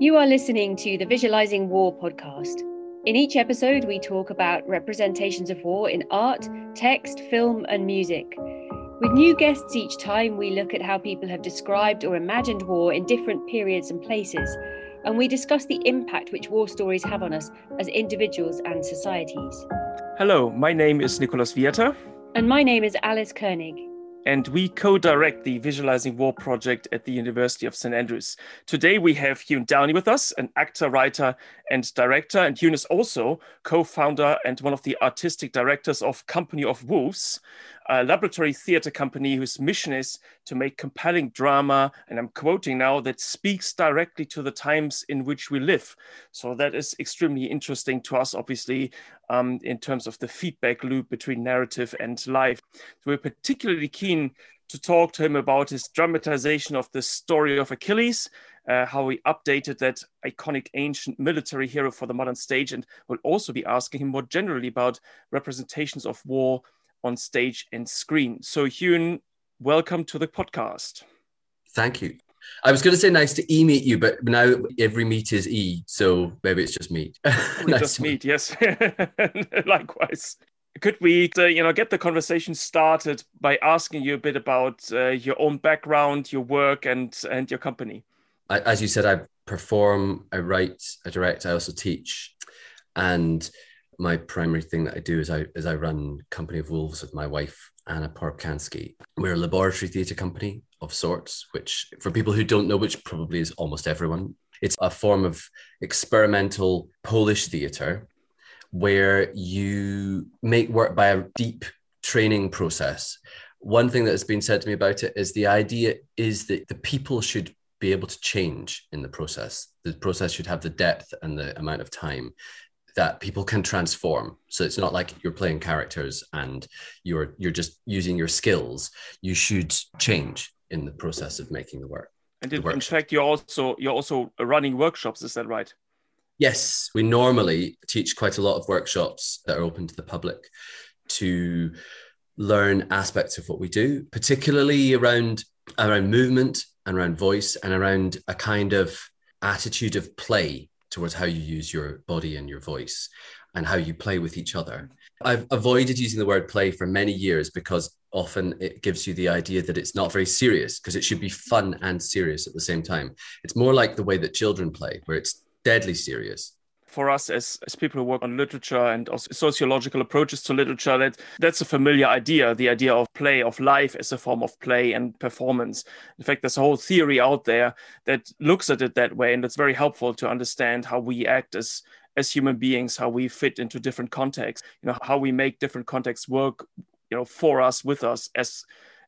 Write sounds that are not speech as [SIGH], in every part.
You are listening to the Visualizing War podcast. In each episode, we talk about representations of war in art, text, film, and music. With new guests each time, we look at how people have described or imagined war in different periods and places, and we discuss the impact which war stories have on us as individuals and societies. Hello, my name is Nicolas Wiater. And my name is Alice Koenig and we co-direct the Visualizing War project at the University of St. Andrews. Today we have Ewan Downie with us, an actor, writer, and director, and Ewan is also co-founder and one of the artistic directors of Company of Wolves, a laboratory theater company whose mission is to make compelling drama, and I'm quoting now, that speaks directly to the times in which we live. So that is extremely interesting to us, obviously, um, in terms of the feedback loop between narrative and life. So we're particularly keen to talk to him about his dramatization of the story of Achilles, uh, how he updated that iconic ancient military hero for the modern stage, and we'll also be asking him more generally about representations of war on stage and screen. So, Ewan, welcome to the podcast. Thank you. I was going to say nice to e meet you, but now every meet is e, so maybe it's just meet. [LAUGHS] nice just meet, yes. [LAUGHS] Likewise. Could we, uh, you know, get the conversation started by asking you a bit about uh, your own background, your work, and and your company? I, as you said, I perform, I write, I direct, I also teach, and my primary thing that I do is I is I run Company of Wolves with my wife Anna Porubcansky. We're a laboratory theatre company of sorts, which for people who don't know, which probably is almost everyone, it's a form of experimental Polish theatre where you make work by a deep training process. One thing that has been said to me about it is the idea is that the people should be able to change in the process. The process should have the depth and the amount of time that people can transform. So it's not like you're playing characters and you're you're just using your skills. You should change in the process of making the work. And in, in fact, you're also you're also running workshops. Is that right? Yes, we normally teach quite a lot of workshops that are open to the public to learn aspects of what we do, particularly around around movement and around voice and around a kind of attitude of play towards how you use your body and your voice and how you play with each other. I've avoided using the word play for many years because often it gives you the idea that it's not very serious because it should be fun and serious at the same time. It's more like the way that children play, where it's deadly serious for us as, as people who work on literature and sociological approaches to literature that that's a familiar idea the idea of play of life as a form of play and performance. In fact there's a whole theory out there that looks at it that way and it's very helpful to understand how we act as as human beings how we fit into different contexts you know how we make different contexts work you know for us with us as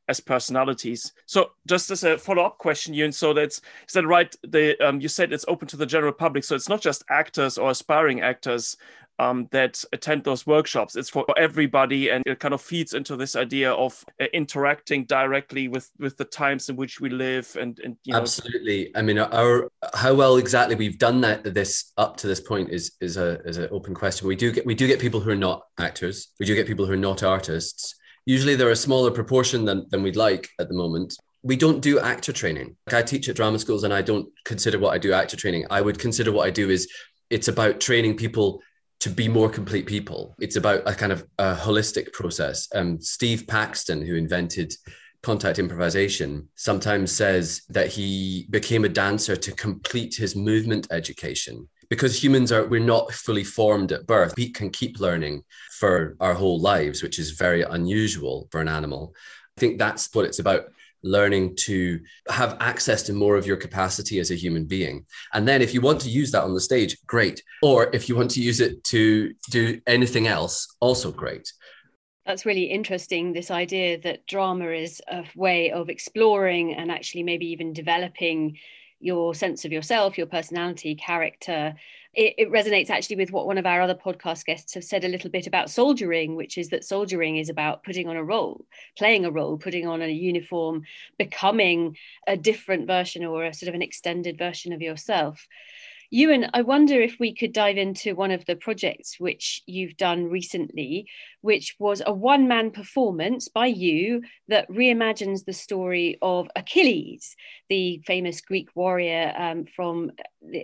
as personalities. So just as a follow-up question, Ewan, so that's is that right? The um, you said it's open to the general public, so it's not just actors or aspiring actors um, that attend those workshops. It's for everybody, and it kind of feeds into this idea of uh, interacting directly with with the times in which we live. And, and you know. absolutely, I mean, our how well exactly we've done that this up to this point is is a is an open question. We do get we do get people who are not actors. We do get people who are not artists usually they're a smaller proportion than, than we'd like at the moment. We don't do actor training. Like I teach at drama schools and I don't consider what I do actor training. I would consider what I do is it's about training people to be more complete people. It's about a kind of a holistic process. Um, Steve Paxton, who invented contact improvisation, sometimes says that he became a dancer to complete his movement education because humans are we're not fully formed at birth. We can keep learning for our whole lives which is very unusual for an animal. I think that's what it's about learning to have access to more of your capacity as a human being. And then if you want to use that on the stage great. Or if you want to use it to do anything else also great. That's really interesting this idea that drama is a way of exploring and actually maybe even developing your sense of yourself, your personality, character. It, it, resonates actually with what one of our other podcast guests have said a little bit about soldiering, which is that soldiering is about putting on a role, playing a role, putting on a uniform, becoming a different version or a sort of an extended version of yourself. Ewan, I wonder if we could dive into one of the projects which you've done recently, which was a one man performance by you that reimagines the story of Achilles, the famous Greek warrior um, from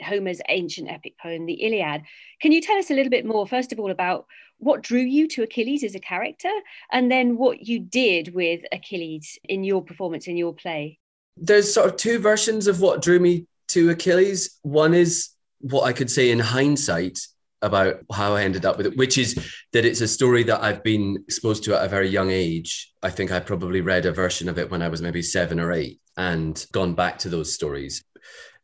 Homer's ancient epic poem, the Iliad. Can you tell us a little bit more, first of all, about what drew you to Achilles as a character, and then what you did with Achilles in your performance, in your play? There's sort of two versions of what drew me to Achilles. One is what I could say in hindsight about how I ended up with it, which is that it's a story that I've been exposed to at a very young age. I think I probably read a version of it when I was maybe seven or eight and gone back to those stories.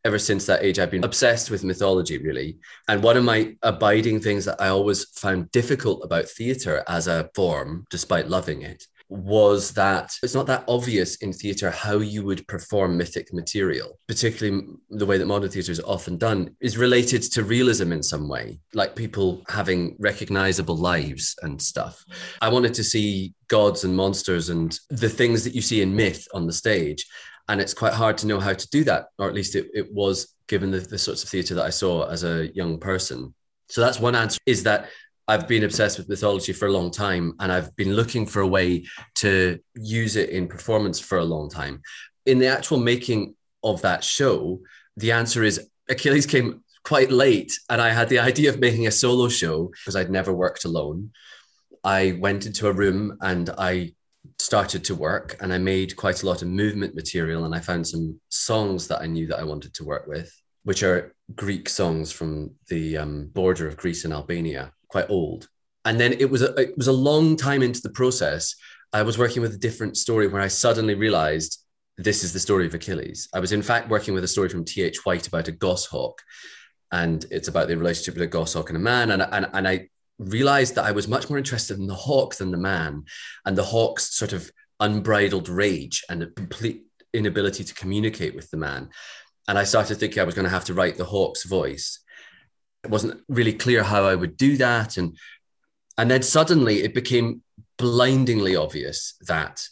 Ever since that age, I've been obsessed with mythology, really. And one of my abiding things that I always found difficult about theatre as a form, despite loving it, was that it's not that obvious in theatre how you would perform mythic material, particularly the way that modern theatre is often done, is related to realism in some way, like people having recognizable lives and stuff. I wanted to see gods and monsters and the things that you see in myth on the stage. And it's quite hard to know how to do that, or at least it, it was given the, the sorts of theatre that I saw as a young person. So that's one answer is that I've been obsessed with mythology for a long time and I've been looking for a way to use it in performance for a long time. In the actual making of that show, the answer is Achilles came quite late and I had the idea of making a solo show because I'd never worked alone. I went into a room and I started to work and I made quite a lot of movement material and I found some songs that I knew that I wanted to work with, which are Greek songs from the um, border of Greece and Albania quite old. And then it was a, it was a long time into the process. I was working with a different story where I suddenly realized this is the story of Achilles. I was in fact working with a story from T.H. White about a goshawk, and it's about the relationship with a goshawk and a man. And, and, and I realized that I was much more interested in the hawk than the man, and the hawk's sort of unbridled rage and a complete inability to communicate with the man. And I started thinking I was going to have to write the hawk's voice it wasn't really clear how I would do that. And and then suddenly it became blindingly obvious that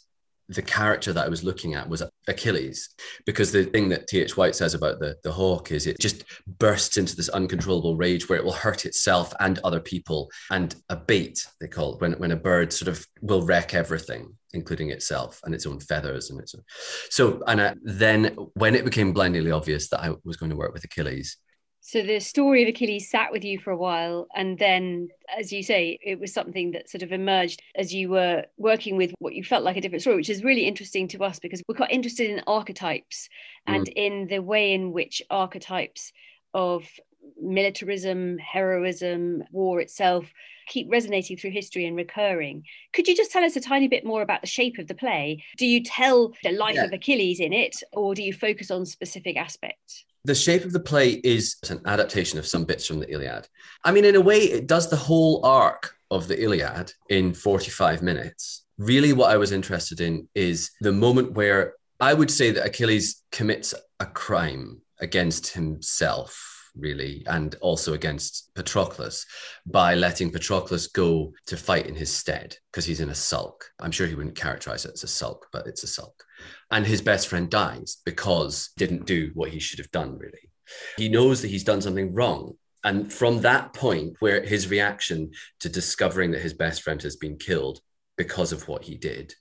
the character that I was looking at was Achilles, because the thing that T.H. White says about the, the hawk is it just bursts into this uncontrollable rage where it will hurt itself and other people. And a bait, they call it, when, when a bird sort of will wreck everything, including itself and its own feathers. And its own. So, and I, then when it became blindingly obvious that I was going to work with Achilles, so the story of Achilles sat with you for a while, and then, as you say, it was something that sort of emerged as you were working with what you felt like a different story, which is really interesting to us because we're quite interested in archetypes mm. and in the way in which archetypes of militarism, heroism, war itself keep resonating through history and recurring. Could you just tell us a tiny bit more about the shape of the play? Do you tell the life yeah. of Achilles in it, or do you focus on specific aspects? the shape of the play is an adaptation of some bits from the Iliad. I mean, in a way, it does the whole arc of the Iliad in 45 minutes. Really, what I was interested in is the moment where I would say that Achilles commits a crime against himself really, and also against Patroclus by letting Patroclus go to fight in his stead because he's in a sulk. I'm sure he wouldn't characterize it as a sulk, but it's a sulk. And his best friend dies because didn't do what he should have done, really. He knows that he's done something wrong. And from that point, where his reaction to discovering that his best friend has been killed because of what he did,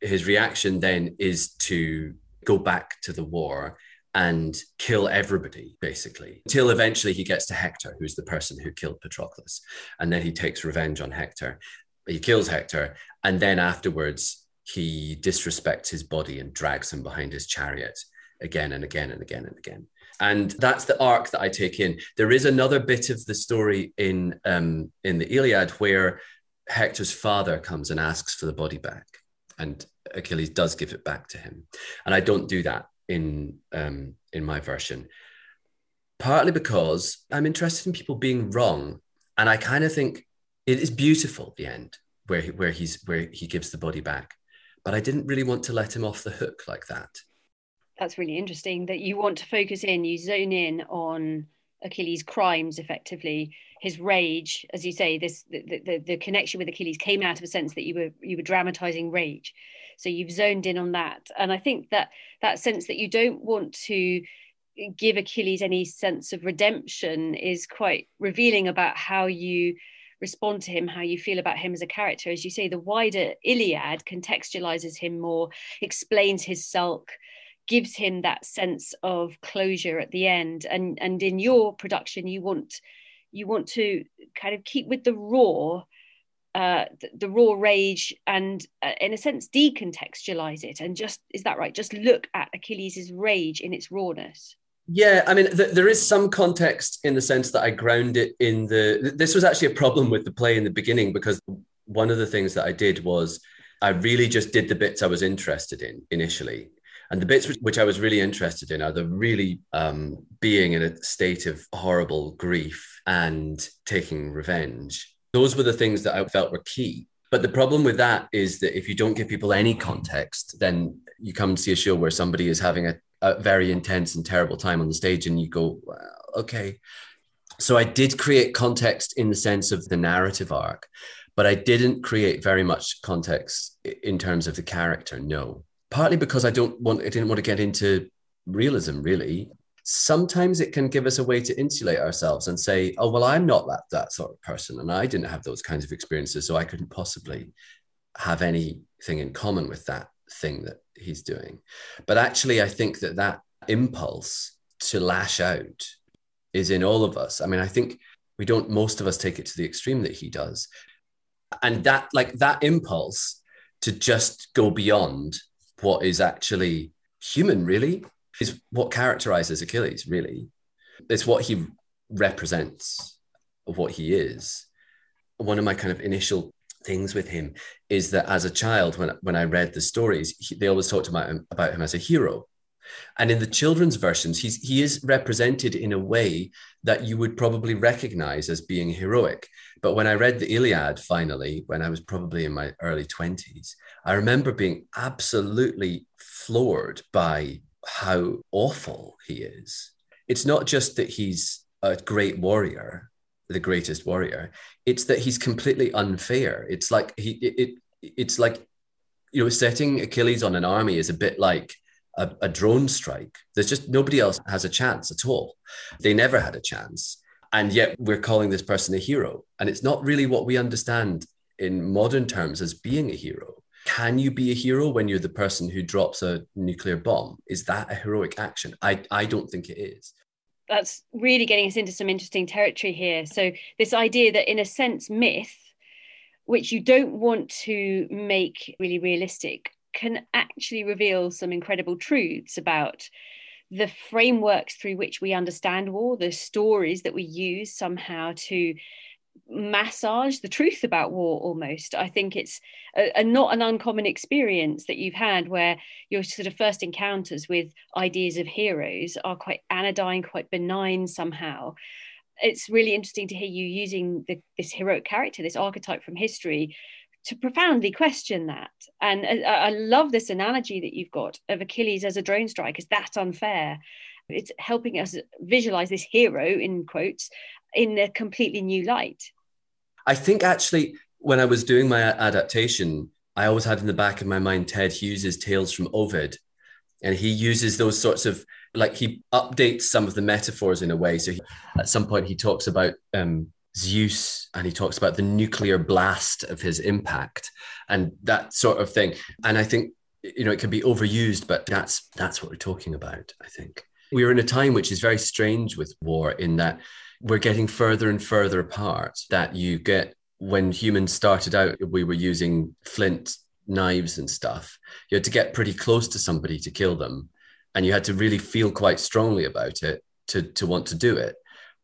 his reaction then is to go back to the war and kill everybody, basically, until eventually he gets to Hector, who's the person who killed Patroclus. And then he takes revenge on Hector. He kills Hector. And then afterwards, he disrespects his body and drags him behind his chariot again and again and again and again. And that's the arc that I take in. There is another bit of the story in um, in the Iliad where Hector's father comes and asks for the body back, and Achilles does give it back to him. And I don't do that in um, in my version, partly because I'm interested in people being wrong, and I kind of think it is beautiful the end where he, where he's where he gives the body back, but I didn't really want to let him off the hook like that. That's really interesting that you want to focus in, you zone in on Achilles' crimes effectively, his rage, as you say, this the, the, the connection with Achilles came out of a sense that you were you were dramatizing rage so you've zoned in on that and i think that that sense that you don't want to give Achilles any sense of redemption is quite revealing about how you respond to him, how you feel about him as a character. As you say, the wider Iliad contextualizes him more, explains his sulk, gives him that sense of closure at the end. And and in your production, you want you want to kind of keep with the raw. Uh, the, the, raw rage and uh, in a sense decontextualize it and just is that right just look at achilles's rage in its rawness yeah, I mean, th- there is some context in the sense that I ground it in the. This was actually a problem with the play in the beginning because one of the things that I did was I really just did the bits I was interested in initially. And the bits which, which I was really interested in are the really um, being in a state of horrible grief and taking revenge. Those were the things that I felt were key. But the problem with that is that if you don't give people any context, then you come and see a show where somebody is having a a very intense and terrible time on the stage and you go well, okay. So i did create context in the sense of the narrative arc but i didn't create very much context in terms of the character no. Partly because i don't want i didn't want to get into realism really sometimes it can give us a way to insulate ourselves and say oh well i'm not that that sort of person and i didn't have those kinds of experiences so i couldn't possibly have anything in common with that thing that he's doing. But actually, I think that that impulse to lash out is in all of us. I mean, I think we don't, most of us take it to the extreme that he does. And that, like, that impulse to just go beyond what is actually human, really, is what characterizes Achilles, really. It's what he represents, what he is. One of my kind of initial things with him is that as a child, when, when I read the stories, he, they always talked about him, about him as a hero. And in the children's versions, he's, he is represented in a way that you would probably recognize as being heroic. But when I read the Iliad finally, when I was probably in my early 20s, I remember being absolutely floored by how awful he is. It's not just that he's a great warrior, the greatest warrior. It's that he's completely unfair. It's like he it, it it's like you know setting achilles on an army is a bit like a, a, drone strike. There's just nobody else has a chance at all. They never had a chance. And yet we're calling this person a hero. And it's not really what we understand in modern terms as being a hero can you be a hero when you're the person who drops a nuclear bomb? Is that a heroic action? I i don't think it is. That's really getting us into some interesting territory here. So this idea that in a sense myth, which you don't want to make really realistic, can actually reveal some incredible truths about the frameworks through which we understand war, the stories that we use somehow to massage the truth about war almost. I think it's a, a, not an uncommon experience that you've had where your sort of first encounters with ideas of heroes are quite anodyne quite benign somehow. It's really interesting to hear you using the, this heroic character this archetype from history to profoundly question that. And I, I love this analogy that you've got of achilles as a drone strike. Is that unfair? It's helping us visualize this hero in quotes in a completely new light. I think actually, when I was doing my adaptation, I always had in the back of my mind Ted Hughes's Tales from Ovid. And he uses those sorts of like he updates some of the metaphors in a way. So he, at some point he talks about um, Zeus and he talks about the nuclear blast of his impact and that sort of thing. And I think you know it can be overused, but that's that's what we're talking about. I think we're in a time which is very strange with war in that we're getting further and further apart. That you get when humans started out, we were using flint knives and stuff. You had to get pretty close to somebody to kill them, and you had to really feel quite strongly about it to to want to do it.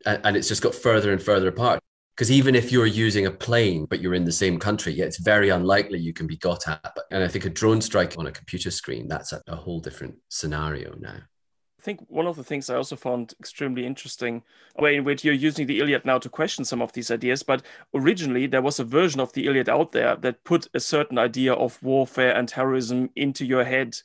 And, and it's just got further and further apart. Because even if you're using a plane, but you're in the same country, yeah, it's very unlikely you can be got at. And I think a drone strike on a computer screen, that's a, a whole different scenario now. I think one of the things I also found extremely interesting, way in which you're using the Iliad now to question some of these ideas, but originally there was a version of the Iliad out there that put a certain idea of warfare and terrorism into your head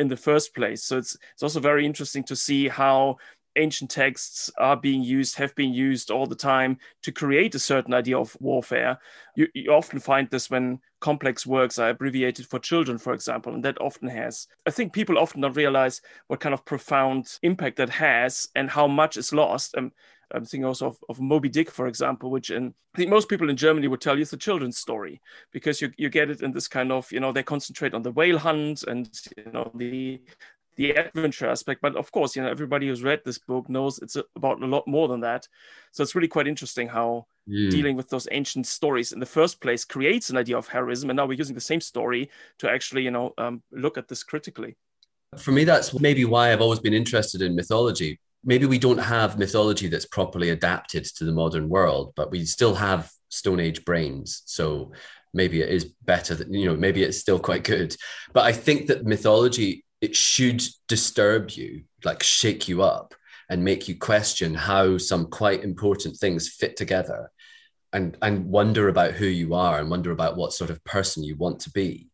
in the first place. So it's it's also very interesting to see how ancient texts are being used, have been used all the time to create a certain idea of warfare. You, you often find this when complex works are abbreviated for children, for example, and that often has. I think people often don't realize what kind of profound impact that has and how much is lost. Um, I'm thinking also of, of Moby Dick, for example, which in, I think most people in Germany would tell you it's a children's story because you, you get it in this kind of, you know, they concentrate on the whale hunt and, you know, the the adventure aspect. But of course, you know, everybody who's read this book knows it's about a lot more than that. So it's really quite interesting how mm. dealing with those ancient stories in the first place creates an idea of heroism. And now we're using the same story to actually, you know, um, look at this critically. For me, that's maybe why I've always been interested in mythology maybe we don't have mythology that's properly adapted to the modern world, but we still have Stone Age brains. So maybe it is better that, you know, maybe it's still quite good. But I think that mythology, it should disturb you, like shake you up and make you question how some quite important things fit together and, and wonder about who you are and wonder about what sort of person you want to be.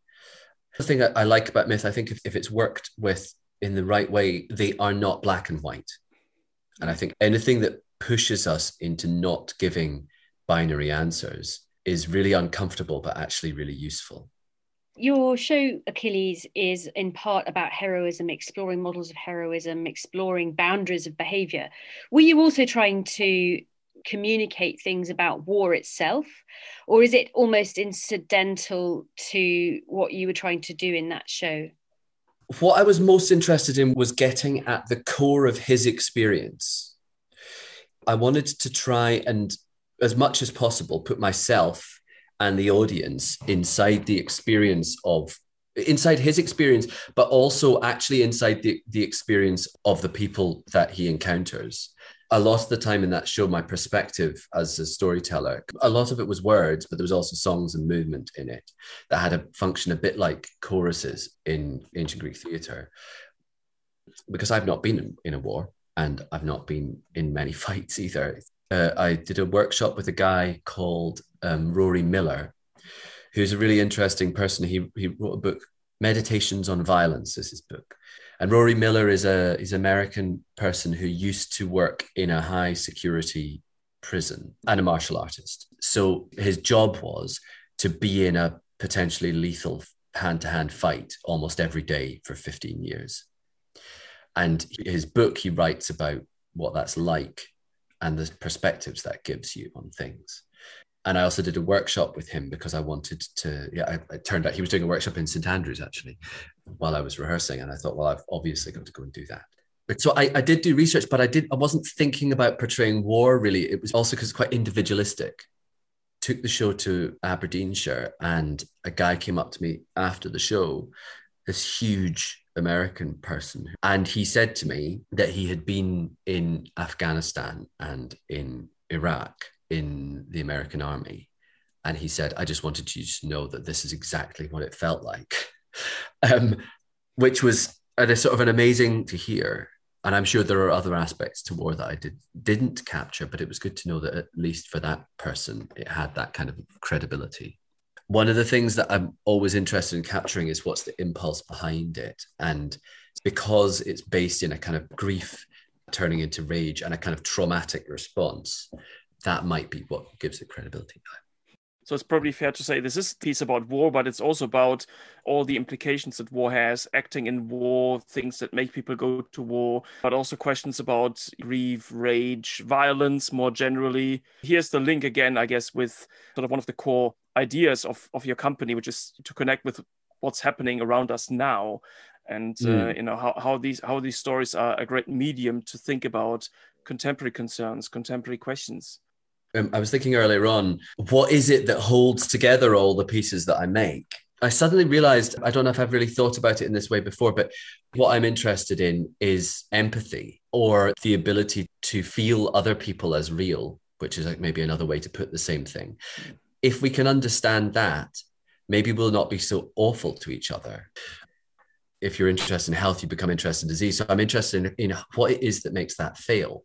The thing I, I like about myth, I think if, if it's worked with in the right way, they are not black and white and I think anything that pushes us into not giving binary answers is really uncomfortable, but actually really useful. Your show, Achilles, is in part about heroism, exploring models of heroism, exploring boundaries of behavior. Were you also trying to communicate things about war itself, or is it almost incidental to what you were trying to do in that show? what I was most interested in was getting at the core of his experience. I wanted to try and, as much as possible, put myself and the audience inside the experience of inside his experience but also actually inside the, the experience of the people that he encounters a lot of the time in that show, my perspective as a storyteller, a lot of it was words, but there was also songs and movement in it that had a function a bit like choruses in ancient Greek theatre. Because I've not been in, in a war and I've not been in many [LAUGHS] fights either. Uh, I did a workshop with a guy called um, Rory Miller, who's a really interesting person. He, he wrote a book, Meditations on Violence, is his book and Rory Miller is a is American person who used to work in a high security prison and a martial artist. So his job was to be in a potentially lethal hand to hand fight almost every day for 15 years. And his book, he writes about what that's like and the perspectives that gives you on things and I also did a workshop with him because I wanted to. Yeah, it turned out he was doing a workshop in St Andrews actually while I was rehearsing, and I thought, well, I've obviously got to go and do that. But so I, I did do research, but I did. I wasn't thinking about portraying war really. It was also because it's quite individualistic. Took the show to Aberdeenshire, and a guy came up to me after the show, this huge American person, and he said to me that he had been in Afghanistan and in Iraq in the American army. And he said, I just wanted you to know that this is exactly what it felt like, [LAUGHS] um, which was a, sort of an amazing to hear. And I'm sure there are other aspects to war that I did, didn't capture, but it was good to know that at least for that person, it had that kind of credibility. One of the things that I'm always interested in capturing is what's the impulse behind it. And because it's based in a kind of grief turning into rage and a kind of traumatic response, that might be what gives it credibility. So it's probably fair to say this is a piece about war, but it's also about all the implications that war has, acting in war, things that make people go to war, but also questions about grief, rage, violence more generally. Here's the link again, I guess, with sort of one of the core ideas of, of your company, which is to connect with what's happening around us now. And mm. uh, you know how, how these how these stories are a great medium to think about contemporary concerns, contemporary questions Um, I was thinking earlier on, what is it that holds together all the pieces that I make? I suddenly realized, I don't know if I've really thought about it in this way before, but what I'm interested in is empathy or the ability to feel other people as real, which is like maybe another way to put the same thing. If we can understand that, maybe we'll not be so awful to each other. If you're interested in health, you become interested in disease. So I'm interested in, in what it is that makes that fail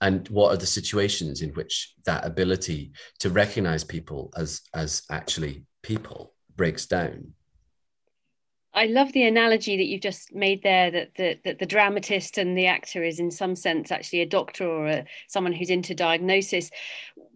and what are the situations in which that ability to recognize people as as actually people breaks down I love the analogy that you've just made there that the, that the dramatist and the actor is in some sense actually a doctor or a, someone who's into diagnosis.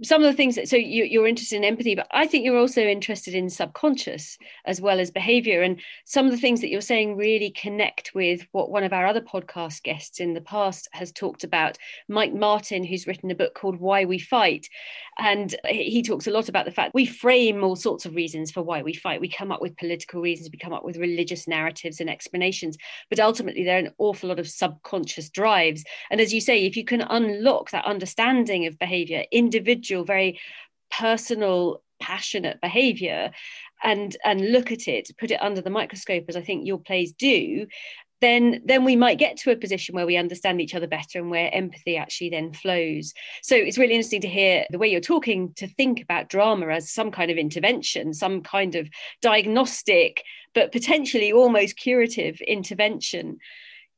some of the things that so you, are interested in empathy but i think you're also interested in subconscious as well as behavior. And some of the things that you're saying really connect with what one of our other podcast guests in the past has talked about. Mike martin who's written a book called why we fight and he talks a lot about the fact we frame all sorts of reasons for why we fight. We come up with political reasons we come up with religious narratives and explanations but ultimately there are an awful lot of subconscious drives. And as you say if you can unlock that understanding of behavior individual very personal, passionate behavior and and look at it, put it under the microscope, as I think your plays do, then then we might get to a position where we understand each other better and where empathy actually then flows. So it's really interesting to hear the way you're talking to think about drama as some kind of intervention some kind of diagnostic but potentially almost curative intervention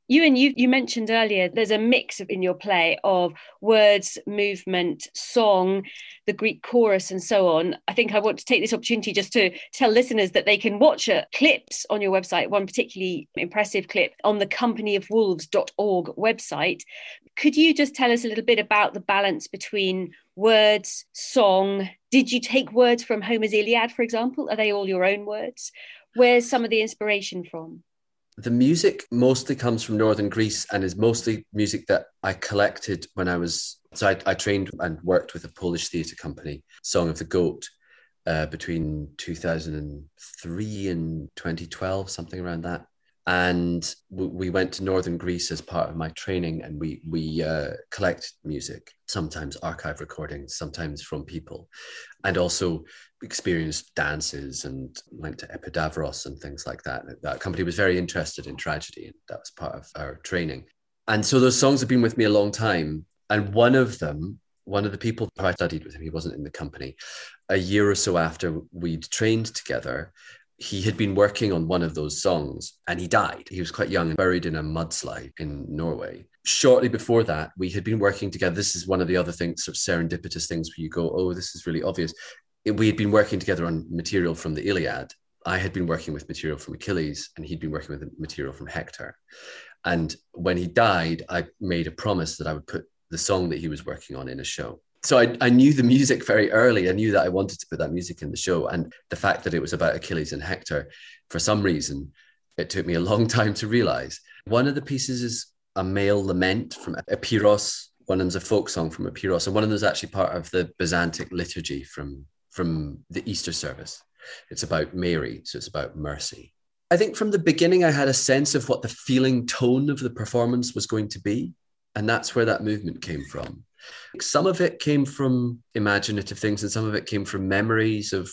Ewan, you, you mentioned earlier there's a mix in your play of words, movement, song, the Greek chorus, and so on. I think I want to take this opportunity just to tell listeners that they can watch uh, clips on your website, one particularly impressive clip on the companyofwolves.org website. Could you just tell us a little bit about the balance between words, song? Did you take words from Homer's Iliad, for example? Are they all your own words? Where's some of the inspiration from? The music mostly comes from northern greece and is mostly music that i collected when i was so i, I trained and worked with a polish theatre company song of the goat uh, between 2003 and 2012 something around that and we went to northern greece as part of my training and we we uh, collect music sometimes archive recordings sometimes from people and also experienced dances and went to epidavros and things like that. That company was very interested in tragedy and that was part of our training. And so those songs have been with me a long time. And one of them one of the people who i studied with him he wasn't in the company a year or so after we'd trained together he had been working on one of those songs and he died. He was quite young and buried in a mudslide in Norway. Shortly before that, we had been working together. This is one of the other things, sort of serendipitous things where you go, oh, this is really obvious. We had been working together on material from the Iliad. I had been working with material from Achilles and he'd been working with material from Hector. And when he died, I made a promise that I would put the song that he was working on in a show so I, I knew the music very early. I knew that I wanted to put that music in the show. And the fact that it was about Achilles and Hector, for some reason, it took me a long [LAUGHS] time to realize. One of the pieces is a male lament from Epiros. One of them's a folk song from Epiros. And one of them is actually part of the Byzantic liturgy from, from the Easter service. It's about Mary, so it's about mercy. I think from the beginning, I had a sense of what the feeling tone of the performance was going to be. And that's where that movement came from. Some of it came from imaginative things, and some of it came from memories of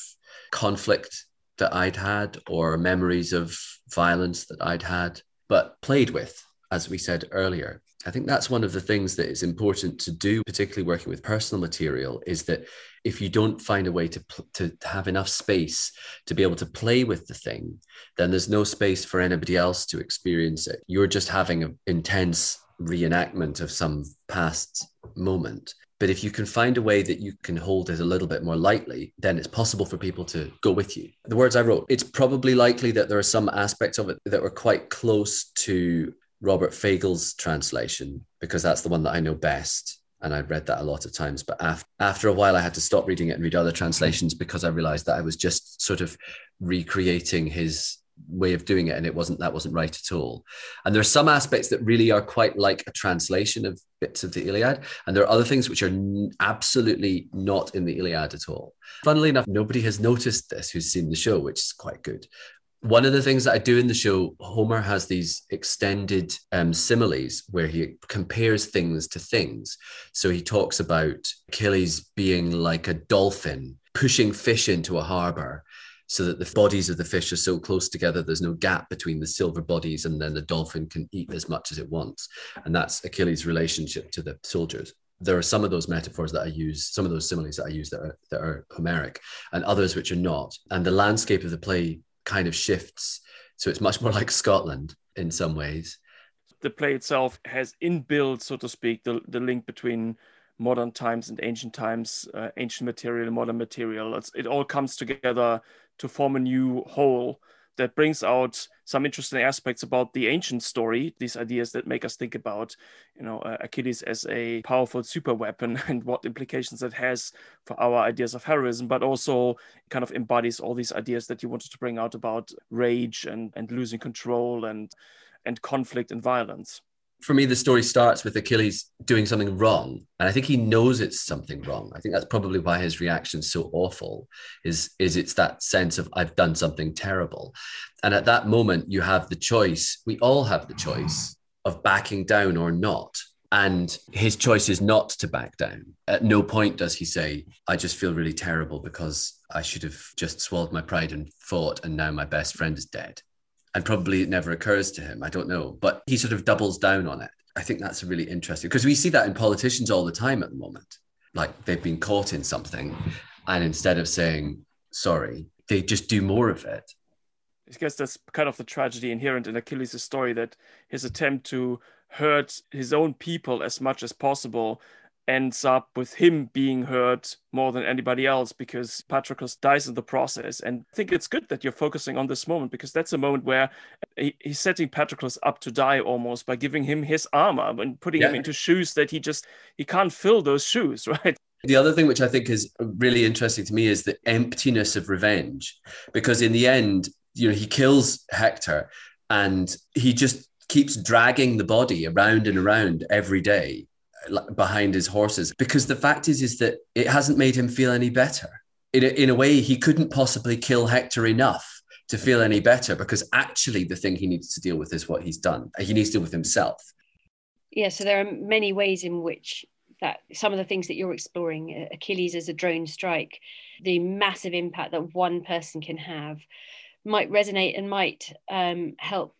conflict that I'd had or memories of violence that I'd had, but played with, as we said earlier. I think that's one of the things that is important to do, particularly working with personal material, is that if you don't find a way to, to have enough space to be able to play with the thing, then there's no space for anybody else to experience it. You're just having an intense reenactment of some past moment. But if you can find a way that you can hold it a little bit more lightly, then it's possible for people to go with you. The words I wrote, it's probably likely that there are some aspects of it that were quite close to Robert Fagles' translation, because that's the one that I know best. And I've read that a lot of times. But af- after a while, I had to stop reading it and read other translations because I realized that I was just sort of recreating his way of doing it and it wasn't that wasn't right at all. And there are some aspects that really are quite like a translation of bits of the iliad and there are other things which are n- absolutely not in the iliad at all. Funnily enough nobody has noticed this who's seen the show which is quite good. One of the things that I do in the show, Homer has these extended um, similes where he compares things to things. So he talks about Achilles being like a dolphin pushing fish into a harbor so that the bodies of the fish are so close together there's no gap between the silver bodies and then the dolphin can eat as much as it wants. And that's achilles relationship to the soldiers. There are some of those metaphors that i use some of those similes that i use that are, that are homeric and others which are not. And the landscape of the play kind of shifts. So it's much more like scotland in some ways. The play itself has inbuilt so to speak the, the link between modern times and ancient times, uh, ancient material, modern material. It's, it all comes together to form a new whole that brings out some interesting aspects about the ancient story, these ideas that make us think about, you know, uh, Achilles as a powerful super weapon [LAUGHS] and what implications that has for our ideas of heroism, but also kind of embodies all these ideas that you wanted to bring out about rage and, and losing control and and conflict and violence for me, the story starts with Achilles doing something wrong, and I think he knows it's something wrong. I think that's probably why his reaction's so awful. Is is it's that sense of I've done something terrible, and at that moment you have the choice. We all have the choice of backing down or not. And his choice is not to back down. At no point does he say, I just feel really terrible because I should have just swallowed my pride and fought, and now my best friend is dead and probably it never occurs to him. I don't know, but he sort of doubles down on it. I think that's really interesting because we see that in politicians all the time at the moment. Like they've been caught in something, and instead of saying sorry, they just do more of it. I guess that's kind of the tragedy inherent in Achilles' story that his attempt to hurt his own people as much as possible ends up with him being hurt more than anybody else because Patroclus dies in the process. And I think it's good that you're focusing on this moment because that's a moment where he, he's setting Patroclus up to die almost by giving him his armor and putting yeah. him into shoes that he just he can't fill those shoes, [LAUGHS] right? The other thing which I think is really interesting to me is the emptiness of revenge, because in the end, you know, he kills Hector and he just keeps dragging the body around and around every day behind his horses because the fact is is that it hasn't made him feel any better. In a, in a way he couldn't possibly kill hector enough to feel any better because actually the thing he needs to deal with is what he's done. He needs to deal with himself. Yeah so there are many ways in which that some of the things that you're exploring achilles as a drone strike the massive impact that one person can have might resonate and might um, help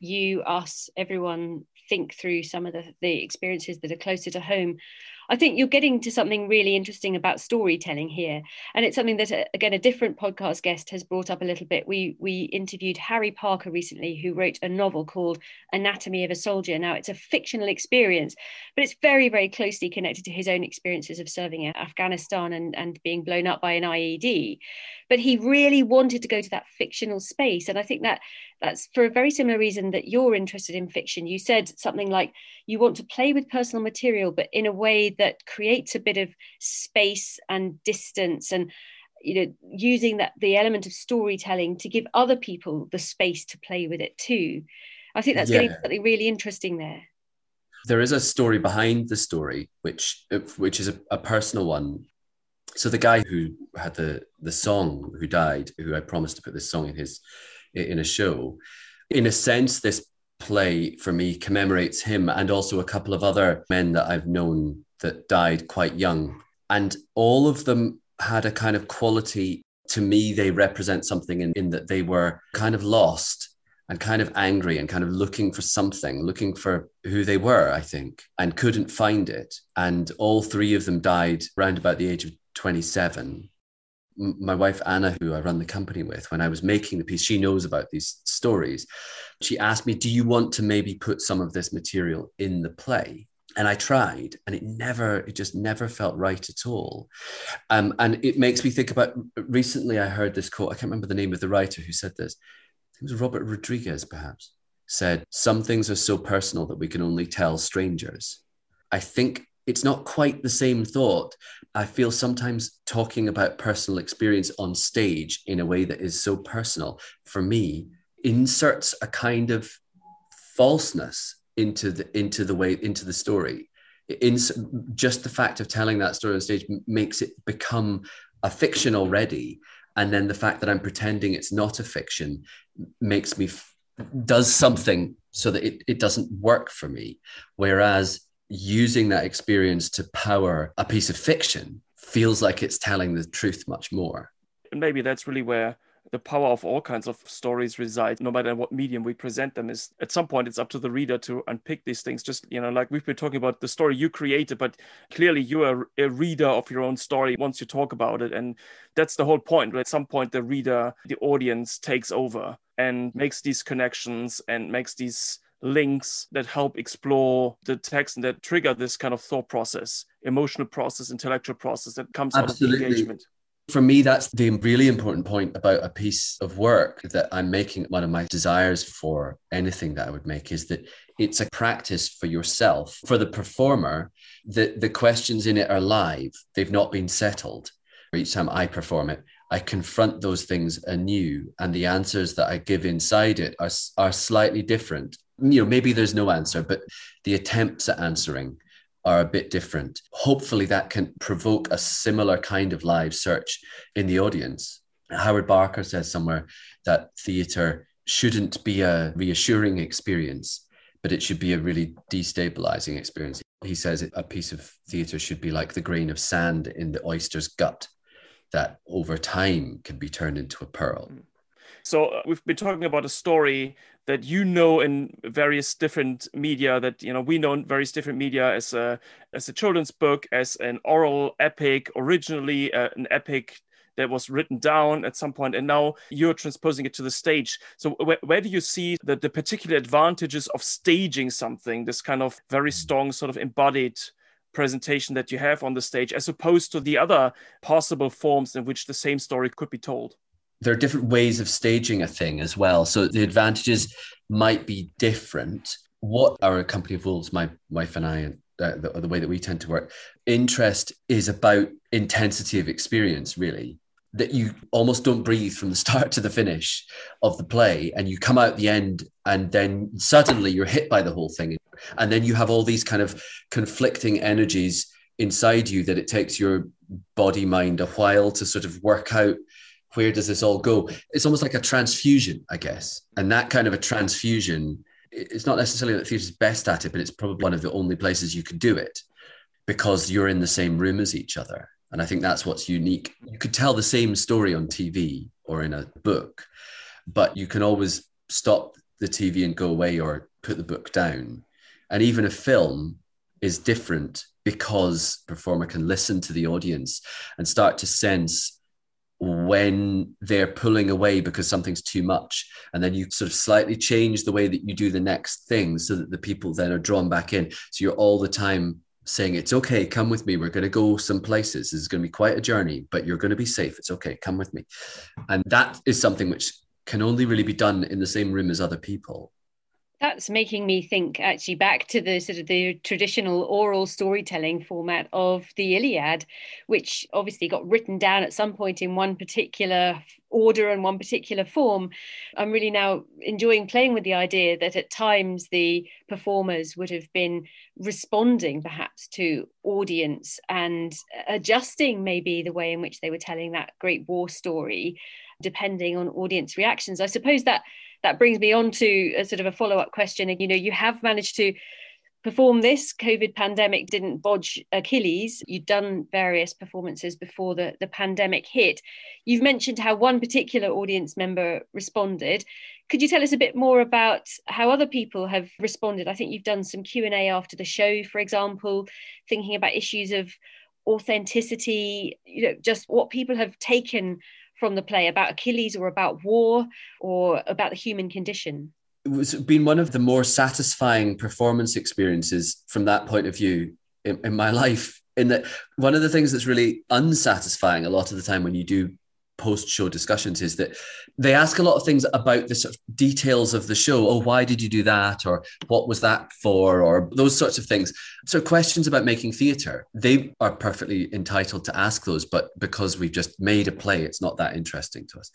you us everyone think through some of the, the experiences that are closer to home I think you're getting to something really interesting about storytelling here, and it's something that uh, again a different podcast guest has brought up a little bit. We we interviewed Harry Parker recently, who wrote a novel called Anatomy of a Soldier. Now it's a fictional experience, but it's very very closely connected to his own experiences of serving in Afghanistan and and being blown up by an IED. But he really wanted to go to that fictional space, and I think that that's for a very similar reason that you're interested in fiction. You said something like you want to play with personal material, but in a way that creates a bit of space and distance and you know using that the element of storytelling to give other people the space to play with it too. I think that's yeah. getting something really interesting there. There is a story behind the story which which is a, a personal one. So the guy who had the the song who died who i promised to put this song in his in a show in a sense this play for me commemorates him and also a couple of other men that I've known that died quite young. And all of them had a kind of quality to me, they represent something in, in that they were kind of lost and kind of angry and kind of looking for something, looking for who they were, I think, and couldn't find it. And all three of them died around about the age of 27 my wife Anna, who I run the company with, when I was making the piece, she knows about these stories. She asked me, Do you want to maybe put some of this material in the play? And I tried, and it never, it just never felt right at all. Um, and it makes me think about recently, I heard this quote, I can't remember the name of the writer who said this. It was Robert Rodriguez, perhaps, said, Some things are so personal that we can only tell strangers. I think it's not quite the same thought. I feel sometimes talking about personal experience on stage in a way that is so personal for me inserts a kind of falseness into the into the way into the story. In just the fact of telling that story on stage makes it become a fiction already, and then the fact that I'm pretending it's not a fiction makes me f- does something so that it, it doesn't work for me. Whereas using that experience to power a piece of fiction feels like it's telling the truth much more. And maybe that's really where the power of all kinds of stories reside no matter what medium we present them is at some point it's up to the reader to unpick these things just you know like we've been talking about the story you created but clearly you are a reader of your own story once you talk about it and that's the whole point at some point the reader the audience takes over and makes these connections and makes these links that help explore the text and that trigger this kind of thought process, emotional process, intellectual process that comes Absolutely. out of the engagement. For me, that's the really important point about a piece of work that I'm making. One of my desires for anything that I would make is that it's a practice for yourself. For the performer, the, the questions in it are live, they've not been settled. Each time I perform it, I confront those things anew, and the answers that I give inside it are, are slightly different. You know, maybe there's no answer, but the attempts at answering are a bit different. Hopefully, that can provoke a similar kind of live search in the audience. Howard Barker says somewhere that theatre shouldn't be a reassuring experience, but it should be a really destabilizing experience. He says a piece of theatre should be like the grain of sand in the oyster's gut that over time can be turned into a pearl. Mm. So uh, we've been talking about a story that you know in various different media that you know we know in various different media as a as a children's book as an oral epic originally uh, an epic that was written down at some point and now you're transposing it to the stage so where, where do you see the, the particular advantages of staging something this kind of very mm. strong sort of embodied presentation that you have on the stage as opposed to the other possible forms in which the same story could be told there are different ways of staging a thing as well. So the advantages might be different. What our company of wolves, my wife and I, uh, the, the way that we tend to work, interest is about intensity of experience, really. That you almost don't breathe from the [LAUGHS] start to the finish of the play, and you come out the end, and then suddenly you're hit by the whole thing, and then you have all these kind of conflicting energies inside you that it takes your body mind a while to sort of work out where does this all go? It's almost like a transfusion, I guess. And that kind of a transfusion, it's not necessarily that theatre's best at it, but it's probably one of the only places you could do it because you're in the same room as each other. And I think that's what's unique. You could tell the same story on TV or in a book, but you can always stop the TV and go away or put the book down. And even a film is different because performer can listen to the audience and start to sense when they're pulling away because something's too much. And then you sort of slightly change the way that you do the next thing so that the people then are drawn back in. So you're all the time saying it's okay come with me. We're going to go some places. This is going to be quite a journey but you're going to be safe. It's okay come with me. And that is something which can only really be done in the same room as other people that's making me think actually back to the sort of the traditional oral storytelling format of the Iliad, which obviously got written down at some point in one particular order and one particular form. I'm really now enjoying playing with the idea that at times the performers would have been responding perhaps to audience and adjusting maybe the way in which they were telling that great war story, depending on audience reactions. I suppose that that brings me on to a sort of a follow up question. And You know, you have managed to perform this. Covid pandemic didn't bodge achilles. You've done various performances before the, the pandemic hit. You've mentioned how one particular audience member responded. Could you tell us a bit more about how other people have responded? I think you've done some q&a after the show for example thinking about issues of authenticity you know just what people have taken from the play about Achilles or about war or about the human condition? It's been one of the more satisfying performance experiences from that point of view in, in my [LAUGHS] life. In that, one of the things that's really unsatisfying a lot of the time when you do post show discussions is that they ask a lot of things about the sort of details of the show. Oh, why did you do that? Or what was that for? Or those sorts of things. So, questions about making theatre, they are perfectly entitled to ask those, but because we've just made a play, it's not that interesting to us.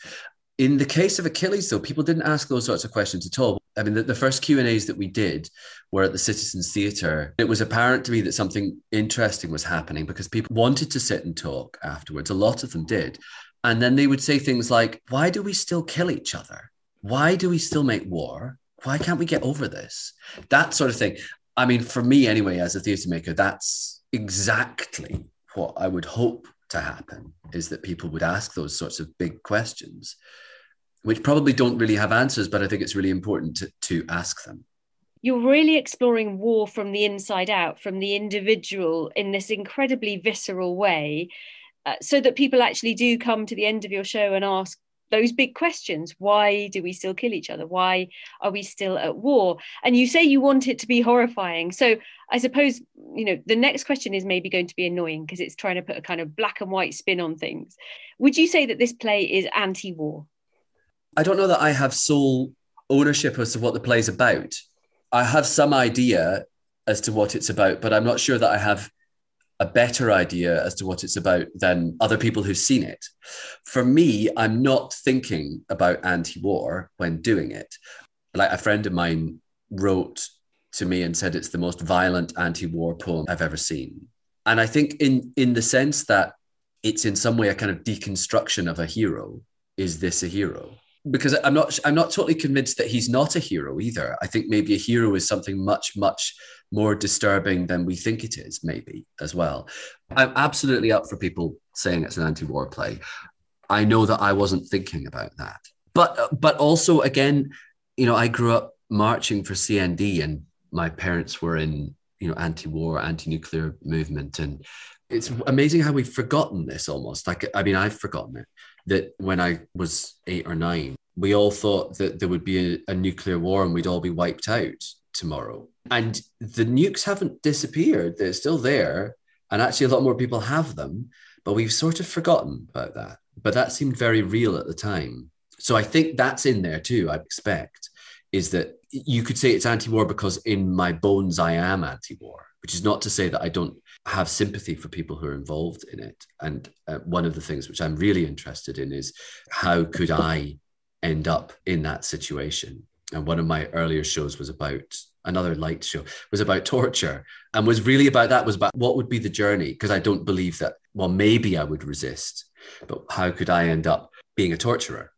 In the case of Achilles, though, people didn't ask those sorts of questions at all. I mean, the, the first Q and A's that we did were at the Citizens Theatre. It was apparent to me that something interesting was happening because people wanted to sit and talk afterwards. A lot of them did, and then they would say things like, Why do we still kill each other? Why do we still make war? Why can't we get over this? That sort of thing. I mean, for me anyway, as a theatre maker, that's exactly what I would hope to happen is that people would ask those sorts of big questions, which probably don't really have answers, but I think it's really important to, to ask them you're really exploring war from the inside out, from the individual in this incredibly visceral way. Uh, so that people actually do come to the end of your show and ask those big questions why do we still kill each other why are we still at war and you say you want it to be horrifying so i suppose you know, the next question is maybe going to be annoying because it's trying to put a kind of black and white spin on things. Would you say that this play is anti war? I don't know that I have sole ownership as to what the play's about. I have some idea as to what it's about, but I'm not sure that I have a better idea as to what it's about than other people who've seen it. For me, I'm not thinking about anti war when doing it. Like a friend of mine wrote to me and said it's the most violent anti-war poem I've ever seen. And I think in in the sense that it's in some way a kind of deconstruction of a hero. Is this a hero? Because I'm not I'm not totally convinced that he's not a hero either. I think maybe a hero is something much, much more disturbing than we think it is, maybe as well. I'm absolutely up for people saying it's an anti-war play. I know that I wasn't thinking about that. But uh, but also again, you know, I grew up marching for CND and my parents were in you know anti-war anti-nuclear movement and it's amazing how we've forgotten this almost like i mean i've forgotten it that when i was eight or nine we all thought that there would be a, a nuclear war and we'd all be wiped out tomorrow. And the nukes haven't disappeared. They're still there. And actually a lot more people have them but we've sort of forgotten about that. But that seemed very real at the time. So i think that's in there too i expect is that you could say it's anti-war because in my bones I am anti-war, which is not to say that I don't have sympathy for people who are involved in it. And uh, one of the things which I'm really interested in is how could I end up in that situation? And one of my earlier shows was about another light show was about torture and was really about that was about what would be the journey because I don't believe that well maybe I would resist, but how could I end up being a torturer?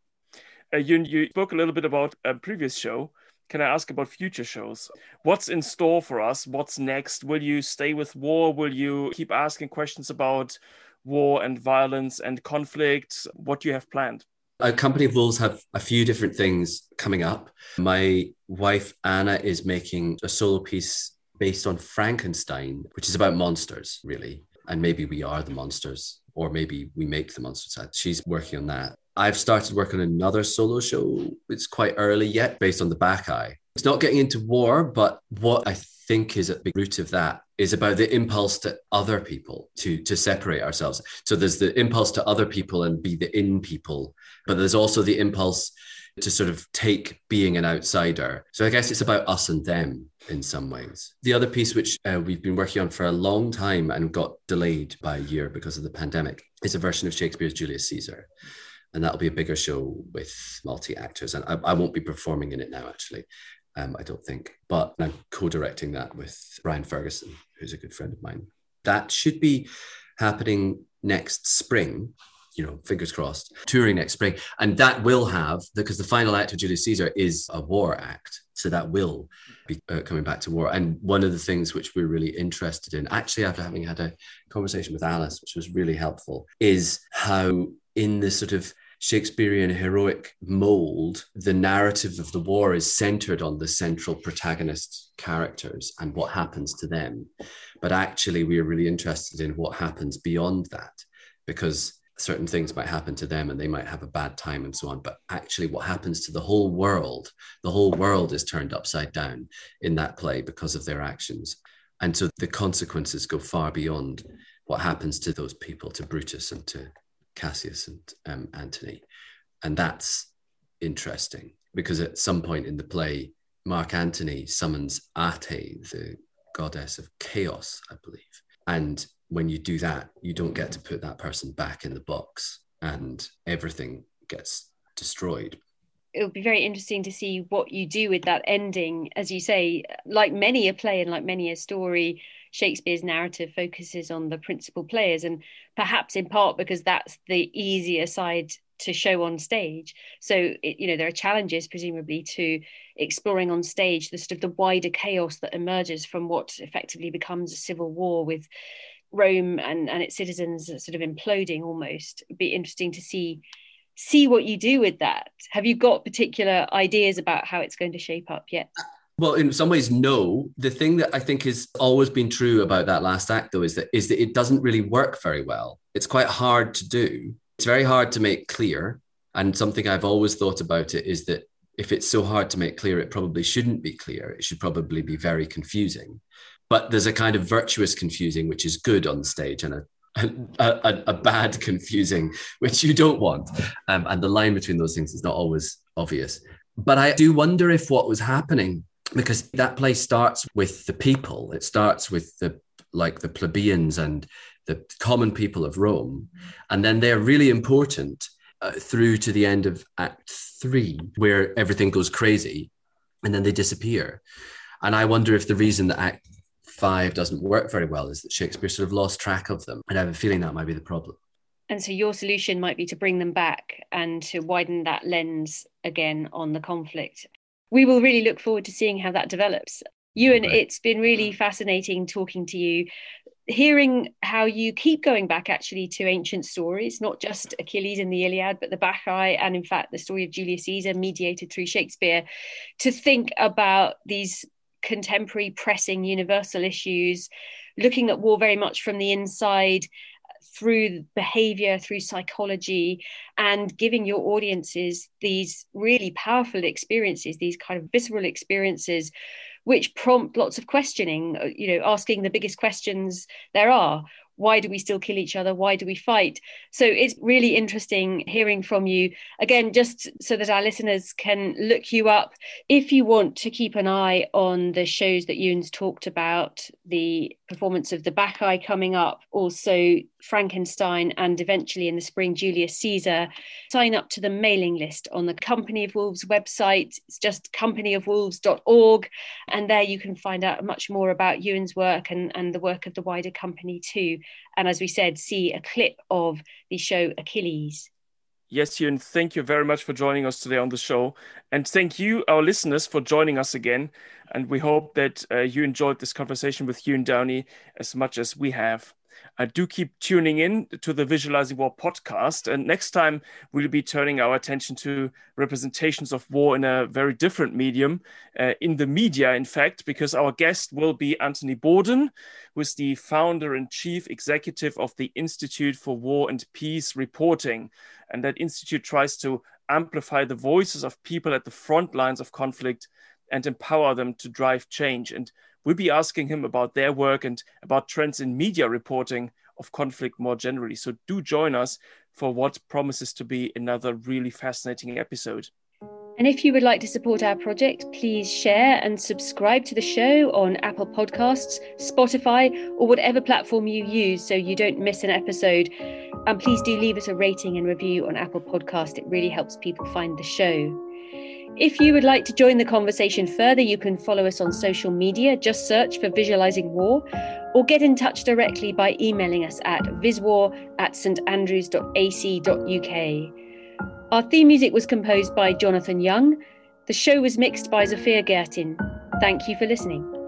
Uh, you, you spoke a little bit about a previous show can I ask about future shows? What's in store for us? What's next? Will you stay with war? Will you keep asking questions about war and violence and conflict? What do you have planned? A Company of Wolves have a few different things coming up. My wife Anna is making a solo piece based on Frankenstein, which is about monsters, really. And maybe we are the monsters, or maybe we make the monsters. She's working on that. I've started working on another solo show. It's quite early yet, based on the Bacchae. It's not getting into war, but what I think is at the root of that is about the impulse to other people to to separate ourselves. So there's the impulse to other people and be the in people, but there's also the impulse to sort of take being an outsider. So I guess it's about us and them in some ways. The other piece, which uh, we've been working on for a long time and got delayed by a year because of the pandemic, is a version of Shakespeare's Julius Caesar and that'll be a bigger show with multi actors. And I, I, won't be performing in it now, actually. Um, I don't think, but I'm co-directing that with Brian Ferguson, who's a good friend of mine. That should be happening next spring. You know, fingers crossed, touring next spring, and that will have because the final act of Julius Caesar is a war act, so that will be uh, coming back to war. And one of the things which we're really interested in, actually, after having had a conversation with Alice, which was really helpful, is how in this sort of Shakespearean heroic mold, the narrative of the war is centered on the central protagonist characters and what happens to them. But actually, we are really interested in what happens beyond that because certain things might happen to them and they might have a bad time and so on. But actually, what happens to the whole world, the whole world is turned upside down in that play because of their actions. And so the consequences go far beyond what happens to those people, to Brutus and to Cassius and um, Antony. And that's interesting because at some point in the play, Mark Antony summons Ate, the goddess of chaos, I believe. And when you do that, you don't get to put that person back in the box and everything gets destroyed. It'll be very interesting to see what you do with that ending. As you say, like many a play and like many a story, Shakespeare's narrative focuses on the principal players, and perhaps in part because that's the easier side to show on stage. So it, you know there are challenges presumably to exploring on stage the sort of the wider chaos that emerges from what effectively becomes a civil war with Rome and, and its citizens sort of imploding almost. It'd be interesting to see see what you do with that. Have you got particular ideas about how it's going to shape up yet? Well, in some ways, no. The thing that I think has always been true about that last act, though, is that is that it doesn't really work very well. It's quite hard to do. It's very hard to make clear. And something I've always thought about it is that if it's so hard to make clear, it probably shouldn't be clear. It should probably be very confusing. but there's a kind of virtuous confusing, which is good on stage, and a a, a, a, bad confusing, which you don't want. Um, and the line between those things is not always obvious. But I do wonder if what was happening, because that play starts with the people, it starts with the like the plebeians and the common people of Rome. And then they're really important uh, through to the end of Act Three, where everything goes crazy and then they disappear. And I wonder if the reason that Act five doesn't work very well is that Shakespeare sort of lost track of them. And I have a feeling that might be the problem. And so your solution might be to bring them back and to widen that lens again on the conflict. We will really look forward to seeing how that develops. Ewan, right. it's been really mm. fascinating talking to you, hearing how you keep going back actually to ancient stories, not just Achilles and the Iliad, but the Bacchae, and in fact, the story of Julius Caesar mediated through Shakespeare, to think about these contemporary pressing universal issues, looking at war very much from the inside through behavior, through psychology, and giving your audiences these really powerful experiences, these kind of visceral experiences, which prompt lots of questioning, uh, you know, asking the biggest questions there are. Why do we still kill each other? Why do we fight? So it's really interesting hearing from you. Again just so that our listeners can look you up if you want to keep an eye on the shows that Ewan's talked about the performance of the Bacchae coming up also Frankenstein and eventually in the spring Julius Caesar sign up to the mailing list on the Company of Wolves website it's just companyofwolves.org and there you can find out much more about Ewan's work and, and the work of the wider company too and as we said, see a clip of the show Achilles. Yes, Ewan, thank you very much for joining us today on the show. And thank you, our listeners, for joining us again. And we hope that uh, you enjoyed this conversation with Ewan Downie as much as we have. Uh, do keep tuning in to the Visualizing War podcast. And next time, we'll be turning our attention to representations of war in a very different medium, uh, in the media, in fact, because our guest will be Anthony Borden, who is the founder and chief executive of the Institute for War and Peace Reporting. And that institute tries to amplify the voices of people at the front lines of conflict and empower them to drive change. And we'll be asking him about their work and about trends in media reporting of conflict more generally. So do join us for what promises to be another really fascinating episode. And if you would like to support our project, please share and subscribe to the show on Apple Podcasts, Spotify, or whatever platform you use so you don't miss an episode. And please do leave us a rating and review on Apple Podcast. It really helps people find the show. If you would like to join the conversation further, you can follow us on social media. Just search for Visualizing War or get in touch directly by emailing us at viswar at standrews.ac.uk. Our theme music was composed by Jonathan Young. The show was mixed by Zofia Gertin. Thank you for listening.